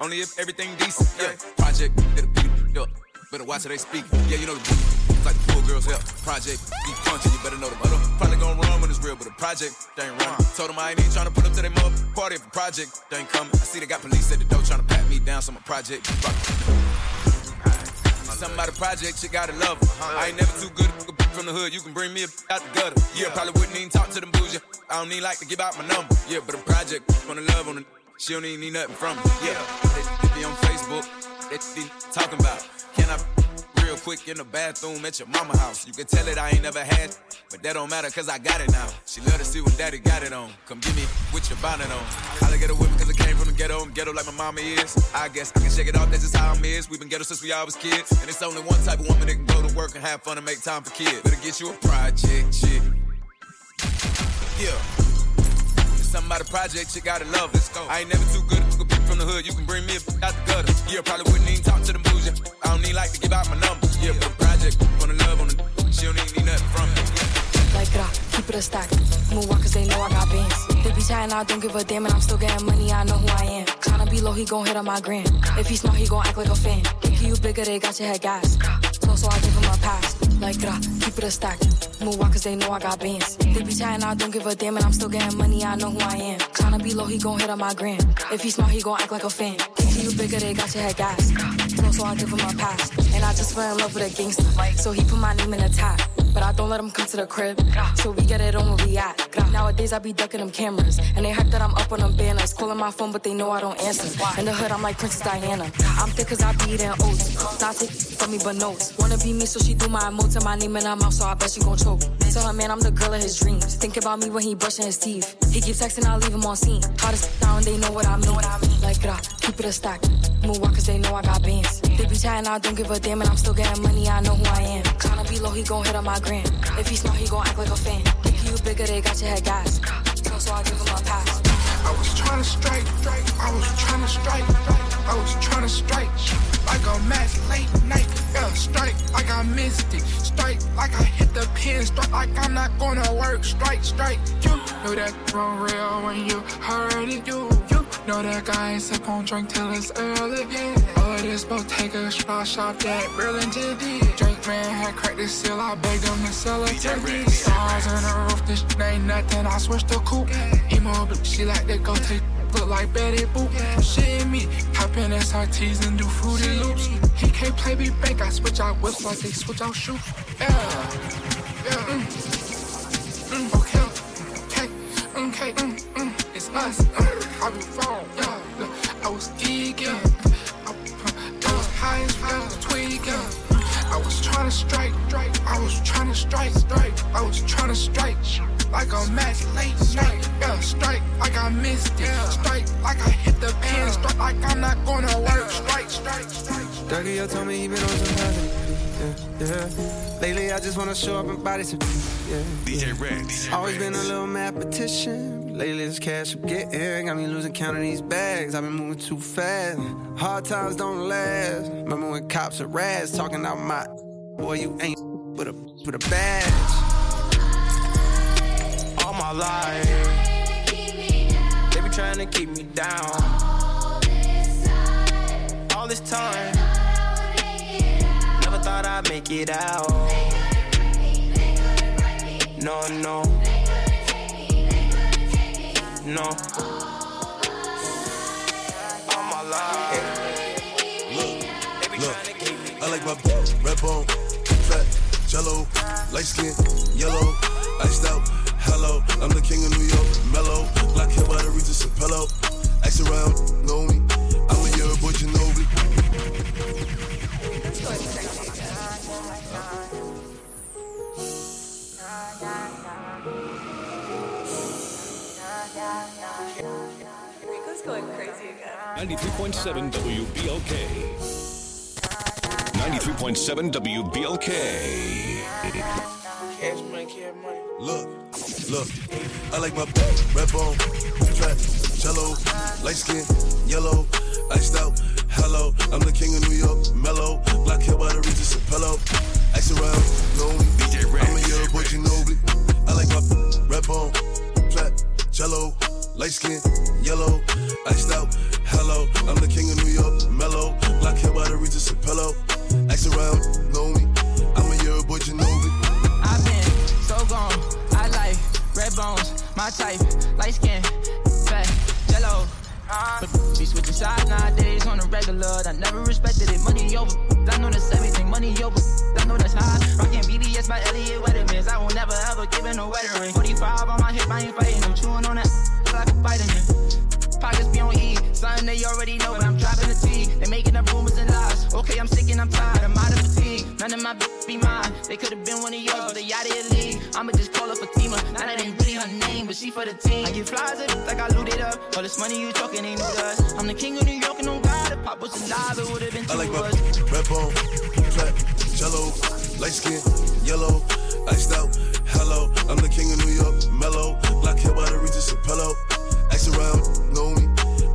Only if everything decent. Oh, yeah, project, it'll be yeah. Better watch how they speak. Yeah, you know the beat. It's like the poor girls help. Project, be punchy, you better know the mother. Probably gonna run when it's real, but a project, they ain't running. Told them I ain't even trying to put up to their mother. Party if a project, they ain't coming. I see they got police at the door trying to pat me down, so a project. Something about a project, you gotta love 'em. Uh-huh. I ain't never too good to from the hood, you can bring me a out the gutter. Yeah, probably wouldn't even talk to them bougie. I don't need like to give out my number. Yeah, but a project, wanna love on it. She don't even need nothing from me. Yeah, they, be on Facebook, they be talking about. Can I real quick in the bathroom at your mama house? You can tell it I ain't never had, but that don't matter cause I got it now. She love to see what daddy got it on. Come get me with your bonnet on. I like get a whip cause I came from the ghetto. I'm ghetto like my mama is. I guess I can shake it off, that's just how I'm is. We've been ghetto since we all was kids. And it's only one type of woman that can go to work and have fun and make time for kids. Better get you a project chick. Yeah. Something about a project, you gotta love. Go. I ain't never too good to from the hood. You can bring me a out the gutter. Yeah, probably wouldn't even talk to them bougie. I don't need like to give out my number. Yeah, but a project, wanna love on the she don't even need nothing from me. Like that, keep it a stack. Move on cause they know I got bands. They be chatting, I don't give a damn, and I'm still getting money, I know who I am. Tryna be low, he gon' hit on my gram. If he smart, he gon' act like a fan. Think you bigger, they got your head gas. So, so I give him a pass. Like that, keep it a stack. Move on cause they know I got bands. They be chatting, I don't give a damn, and I'm still getting money, I know who I am. Tryna be low, he gon' hit on my gram. If he smart, he gon' act like a fan. Think you bigger, they got your head gas. So, so I give him a pass. And I just fell in love with a gangster. So he put my name in the top. But I don't let him come to the crib. So we get it on where we at. Nowadays I be ducking them cameras. And they hype that I'm up on them banners. Calling my phone, but they know I don't answer. In the hood, I'm like Princess Diana. I'm thick cause I be eating oats. Not take from me, but notes. Wanna be me, so she do my emotes and my name in her mouth, so I bet she gon' choke. Tell her, man, I'm the girl of his dreams. Think about me when he brushing his teeth. He keep texting, I leave him on scene. Hottest down, they know what I mean. Like, grah, keep it a stack. Cause they know I got bands. They be chatting, I don't give a damn, and I'm still getting money, I know who I am. Tryna be low, he gon' hit on my gram. If he smart, he gon' act like a fan. Think you bigger, they got your head gas. So, so I give him a pass. I was tryna strike, I was tryna strike, I was tryna strike, like a match late night, yeah, strike like I missed it, strike like I hit the pin, strike like I'm not gonna work, strike, strike, you know that wrong real when you already it, you you know that guy ain't sip on drink till it's early, yeah, all of this a shot shop that Berlin did, Drake man had cracked the seal, I begged him to sell it to me, stars on the roof, this ain't nothing, I switched the coupe, emo, but she like to go take look like Betty Boop. Shit in me, hop in SRTs and do fruity loops. He can't play me bank, I switch out whips like they switch out shoes. Yeah, yeah. Mm. Mm, okay, okay, okay, mm, mm, it's us. Mm, I be wrong, yeah. I was geeking, I, I was high as fuck, tweaking. I was trying to strike, strike. I was trying to strike, strike. I was trying to strike like a match late night. Yeah, strike like I missed it. Strike like I hit the pin. Strike like I'm not gonna work. Strike, strike, strike. Dougie, tell me he been on some positive. Yeah, yeah. Lately, I just wanna show up and body some. Yeah, DJ Red. Always been a little mathematician. Lately, this cash I'm getting got me losing count of these bags. I've been moving too fast. Hard times don't last. Remember when cops are rats talking about my boy, you ain't with a with a badge. All life. They be trying to keep me down. All this time. Never thought I'd make it out. No, no. No. All my life. Look, I like my red bone, fat, jello, light skin, yellow, iced out. Hello, I'm the king of New York, mellow, black hair by the Regis and pillow. Ask around, know me. I'm a year boy, Ginobili. Rico's going crazy again. 93.7 WBLK. 93.7 WBLK. Cash money, cash money. Look, look, I like my back, red bone, fat, jello, light skin, yellow, iced out. Hello, I'm the king of New York, mellow, black hair by the Regis and pillow. Ice around, know me. I'm a year boy, Ginobili. I like my red bone, fat, jello, light skin, yellow, iced out. Hello, I'm the king of New York, mellow, black hair by the Regis and pillow. Ice around, know me. I'm a year boy, Ginobili. Gone. I like red bones, my type, light skin, fat, jello. Uh-huh. But be switching sides nowadays on the regular. I never respected it. Money over. I know that's everything. Money over. I know that's high. Rockin' BBS by Elliot Weathermans. I will never ever give it no wedding ring. 45 on my hip, I ain't fighting. I'm chewing on that like a vitamin. Pockets be on E. Something they already know, but I'm dropping the T. They making up rumors and lies. Okay, I'm sick and I'm tired. I'm out of fatigue. None of my bitch be mine. They could have been one of yours, but they out of your league. I'ma just call her Fatima. Now that ain't really her name, but she for the team. I get flies at like I looted up. All this money you talking ain't to us. I'm the king of New York and on God. If Pop was alive, it would have been I like my red bone, flat, jello, light skin, yellow, iced out. Hello, I'm the king of New York, mellow, black hair by the Regis pillow. Ice around, know me.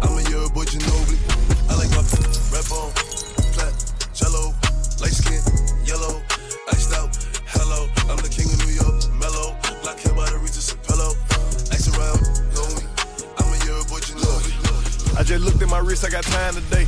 I'm a year boy, Ginobili. I like my red bone, flat, jello, light skin, yellow, iced out. Hello, I'm the king of New York, mellow, black hair by the Regis pillow. Ice around, know me. I'm a year boy, Ginobili. I just looked at my wrist, I got time today.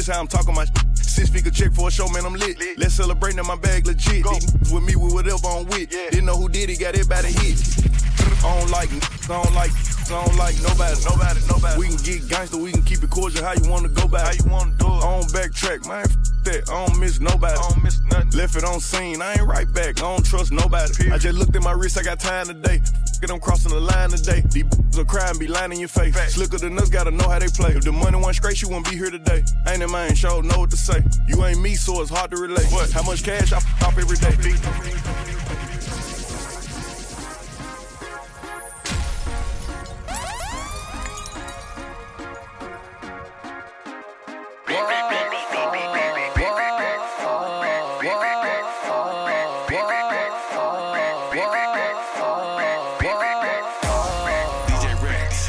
how I'm talking my. Six figure check for a show, man, I'm lit. Let's celebrate now my bag legit. These niggas with me with whatever I'm with. Didn't know who did it, got everybody hit. I don't like, I don't like, I don't like nobody, nobody, nobody. We can get gangster, we can keep it cordial. How you wanna go back? How you wanna do it? I don't backtrack, man. F- that, I don't miss nobody. I don't miss nothing. Left it on scene, I ain't right back. I don't trust nobody. I just looked at my wrist, I got time today. Get them crossing the line today. These will cry and be lying in your face. Slicker than us, gotta know how they play. If the money went straight, you wouldn't be here today. Ain't in mind, show know what to say. You ain't me, so it's hard to relate. What? How much cash I f- off every day? I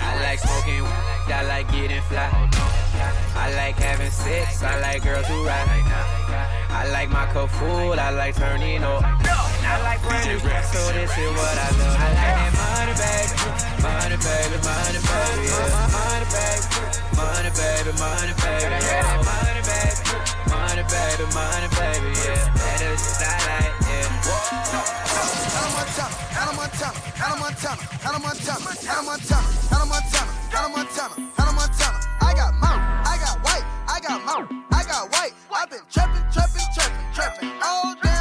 I like smoking, I like getting fly I like having sex, I like girls who ride. I like my cup full, I like turning up. I like running, so this is what I love. I like that money, baby, money, baby, money, baby, money, baby, money, baby, money, baby, yeah. money, baby, money, baby, money, baby, yeah. That is I like, yeah. Hannah Montana, Hannah Montana, Hannah Montana, Hannah Montana, Hannah Montana, Hannah Montana, Hannah Montana. I got mouth, I got white, I got mouth, I got white. I've been trapping, trapping, trapping, trapping all damn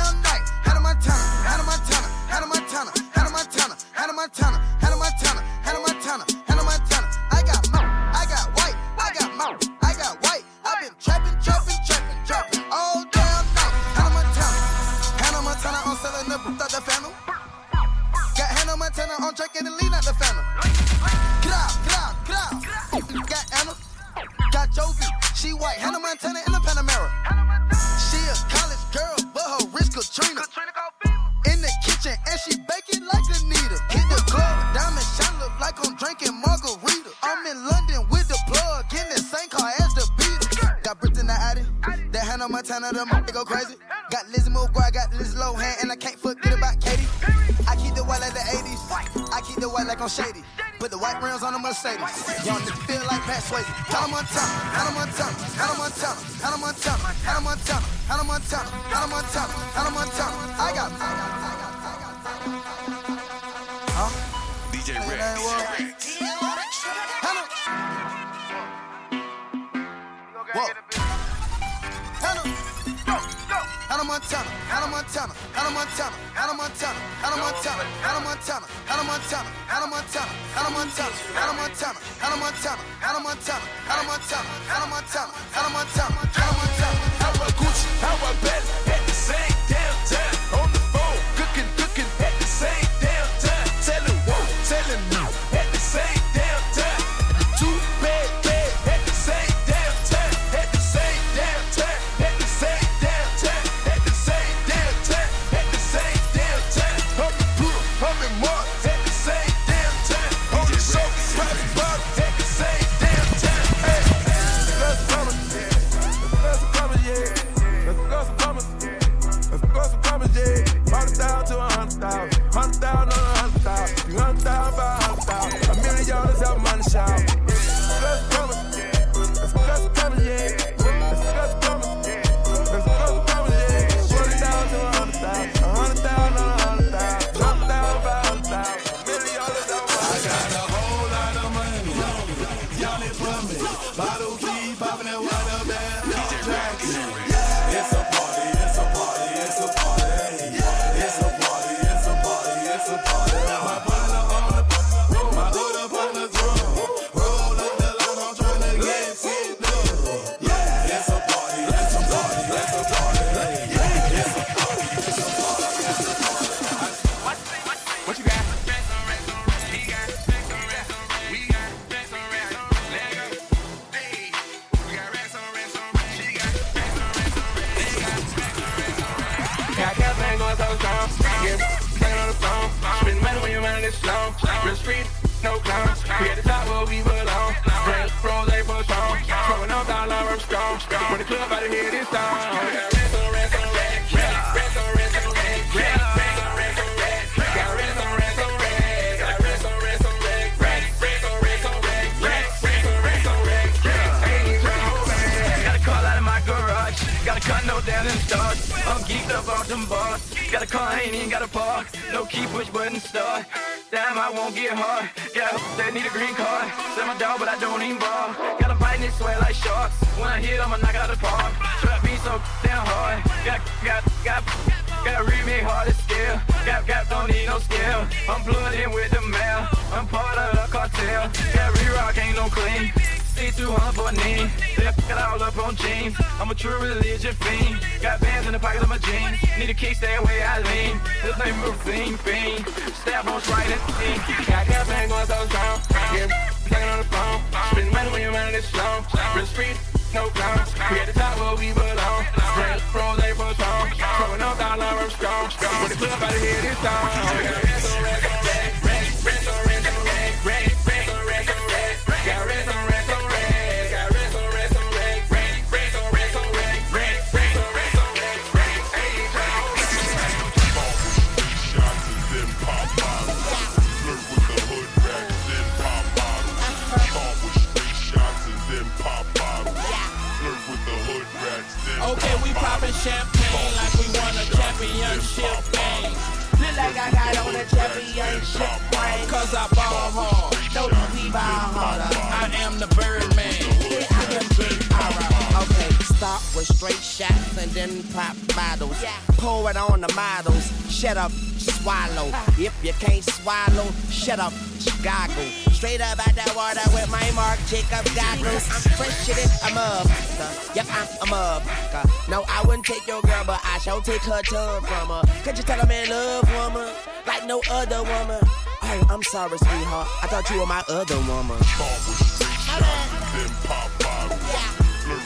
thought you were my other woman. Flirt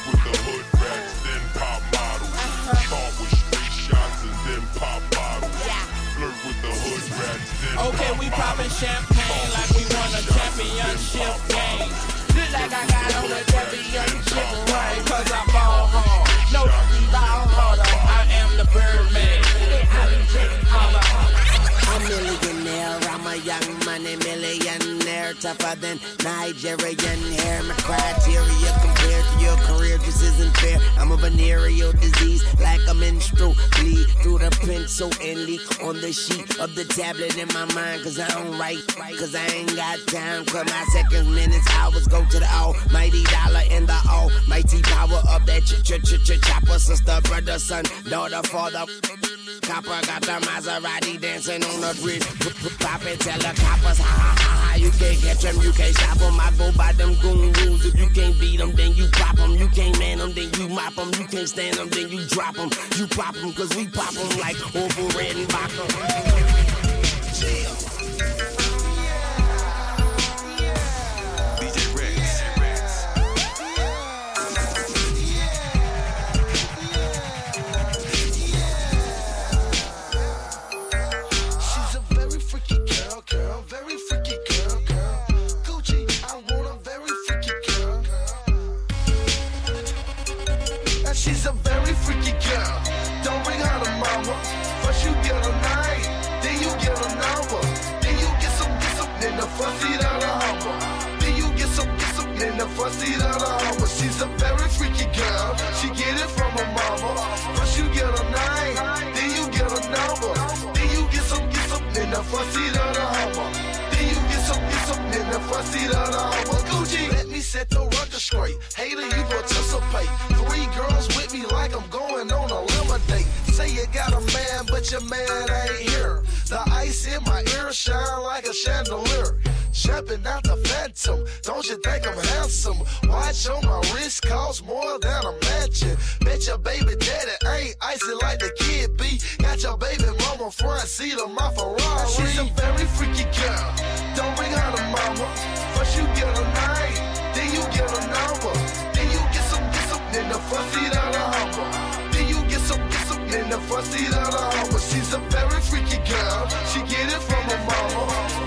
with the hood rats, then pop Okay, we popping champagne like we won a championship game. Look like I got on a championship ring, cause I'm tougher than Nigerian hair. My criteria compared to your career just isn't fair. I'm a venereal disease, like a menstrual bleed through the pencil and leak on the sheet of the tablet in my mind. Cause I don't write, cause I ain't got time. Cause my seconds, minutes, hours go to the almighty dollar and the almighty power of that ch ch ch ch chopper. Sister, brother, son, daughter, father. Copper got the Maserati dancing on the bridge. Pop it, tell the coppers, ha ha ha ha. You can't catch them, you can't stop them. I go by them goon rules. If you can't beat them, then you pop them. You can't man them, then you mop them. You can't stand them, then you drop them. You pop them, cause we pop them like Orville Redenbacher. DJ of the Hummer. She's a very freaky girl. She get it from her mama. First you get a night, then you get a number. Then you get some, get some in the seat of Hummer. Then you get some, get some in the seat of Hummer. Gucci, let me set the record straight. Hater, you participate. Three girls with me like I'm going on a limo date. Say you got a man, but your man ain't here. The ice in my ear shine like a chandelier. Jumping out the phantom, don't you think I'm handsome? Watch on my wrist cost more than a mansion. Bet your baby daddy ain't icy like the kid be. Got your baby mama front seat of my Ferrari. She's a very freaky girl. Don't bring her to mama. First you get a night, then you get a number. Then you get some, get some in the front seat of the. Then you get some, get some in the front seat of the. She's a very freaky girl. She get it from her mama.